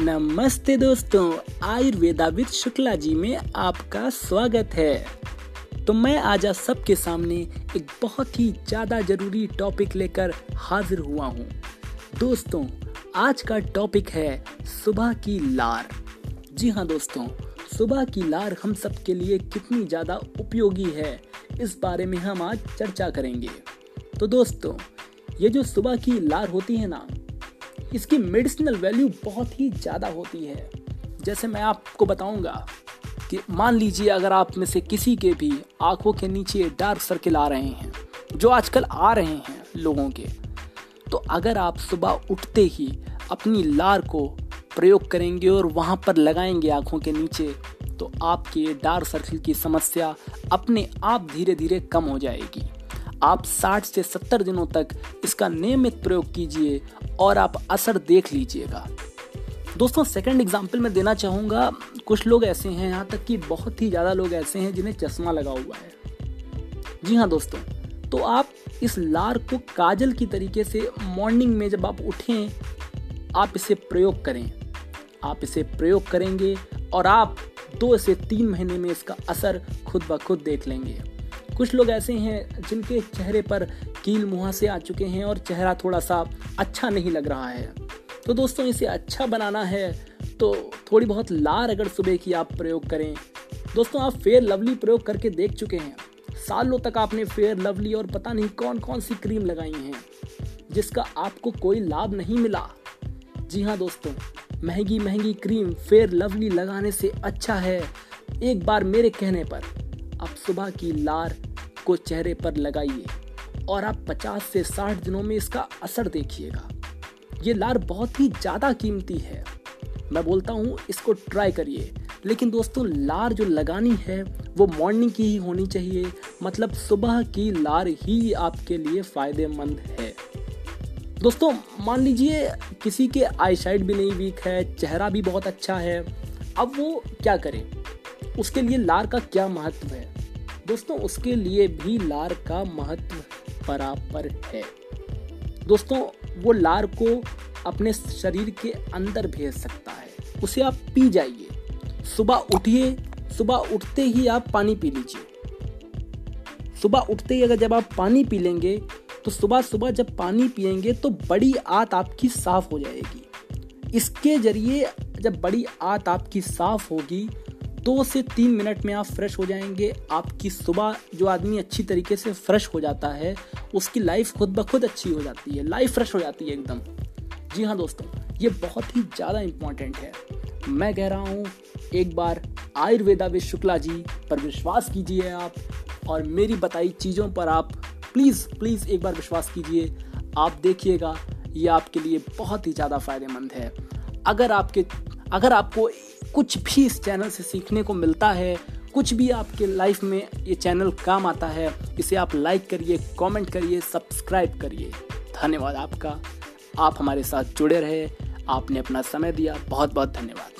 नमस्ते दोस्तों, आयुर्वेदा विद शुक्ला जी में आपका स्वागत है। तो मैं आज आप सबके सामने एक बहुत ही ज़्यादा ज़रूरी टॉपिक लेकर हाजिर हुआ हूँ। दोस्तों, आज का टॉपिक है सुबह की लार। जी हाँ दोस्तों, सुबह की लार हम सब के लिए कितनी ज़्यादा उपयोगी है, इस बारे में हम आज चर्चा करेंगे। तो दोस्तों, ये जो सुबह की लार होती है ना इसकी मेडिसिनल वैल्यू बहुत ही ज़्यादा होती है। जैसे मैं आपको बताऊँगा कि मान लीजिए अगर आप में से किसी के भी आँखों के नीचे डार्क सर्किल आ रहे हैं, जो आजकल आ रहे हैं लोगों के तो अगर आप सुबह उठते ही अपनी लार को प्रयोग करेंगे और वहाँ पर लगाएँगे आँखों के नीचे तो आपके डार्क सर्किल की समस्या अपने आप धीरे धीरे कम हो जाएगी। आप 60 से 70 दिनों तक इसका नियमित प्रयोग कीजिए और आप असर देख लीजिएगा। दोस्तों सेकंड एग्ज़ाम्पल मैं देना चाहूँगा, कुछ लोग ऐसे हैं यहाँ तक कि बहुत ही ज़्यादा लोग ऐसे हैं जिन्हें चश्मा लगा हुआ है। जी हाँ दोस्तों तो आप इस लार को काजल की तरीके से मॉर्निंग में जब आप उठें, आप इसे प्रयोग करें। आप इसे प्रयोग करेंगे और आप दो से तीन महीने में इसका असर खुद ब खुद देख लेंगे। कुछ लोग ऐसे हैं जिनके चेहरे पर कील मुहासे आ चुके हैं और चेहरा थोड़ा सा अच्छा नहीं लग रहा है। तो दोस्तों, इसे अच्छा बनाना है तो थोड़ी बहुत लार अगर सुबह की आप प्रयोग करें। दोस्तों, आप फेयर लवली प्रयोग करके देख चुके हैं। सालों तक आपने फेयर लवली और पता नहीं कौन कौन सी क्रीम लगाई हैं, जिसका आपको कोई लाभ नहीं मिला। जी हाँ दोस्तों महँगी महँगी क्रीम फेयर लवली लगाने से अच्छा है, एक बार मेरे कहने पर। आप सुबह की लार को चेहरे पर लगाइए और आप 50 से 60 दिनों में इसका असर देखिएगा। ये लार बहुत ही ज़्यादा कीमती है। मैं बोलता हूँ, इसको ट्राई करिए। लेकिन दोस्तों, लार जो लगानी है, वो मॉर्निंग की ही होनी चाहिए। मतलब सुबह की लार ही आपके लिए फ़ायदेमंद है। दोस्तों, मान लीजिए किसी के आई साइड भी नहीं वीक है, चेहरा भी बहुत अच्छा है। अब वो क्या करे? उसके लिए लार का क्या महत्व है? दोस्तों, उसके लिए भी लार का महत्व बराबर है। दोस्तों, वो लार को अपने शरीर के अंदर भेज सकता है। उसे आप पी जाइए। सुबह उठिए, सुबह उठते ही आप पानी पी लीजिए। सुबह उठते ही अगर जब आप पानी पी लेंगे तो सुबह सुबह जब पानी पियेंगे तो बड़ी आत आपकी साफ़ हो जाएगी। इसके ज़रिए जब बड़ी आत आपकी साफ़ होगी दो से तीन मिनट में आप फ्रेश हो जाएँगे। आपकी सुबह जो आदमी अच्छी तरीके से फ्रेश हो जाता है, उसकी लाइफ खुद ब खुद अच्छी हो जाती है। लाइफ फ्रेश हो जाती है एकदम। जी हाँ दोस्तों, ये बहुत ही ज़्यादा इंपॉर्टेंट है। मैं कह रहा हूँ, एक बार आयुर्वेदा विद शुक्ला जी पर विश्वास कीजिए आप और मेरी बताई चीज़ों पर आप प्लीज़ प्लीज़ एक बार विश्वास कीजिए। आप देखिएगा, ये आपके लिए बहुत ही ज़्यादा फ़ायदेमंद है। अगर आपके, अगर आपको कुछ भी इस चैनल से सीखने को मिलता है, कुछ भी आपके लाइफ में ये चैनल काम आता है, इसे आप लाइक करिए कमेंट करिए सब्सक्राइब करिए। धन्यवाद आपका। आप हमारे साथ जुड़े रहे, आपने अपना समय दिया। बहुत बहुत धन्यवाद।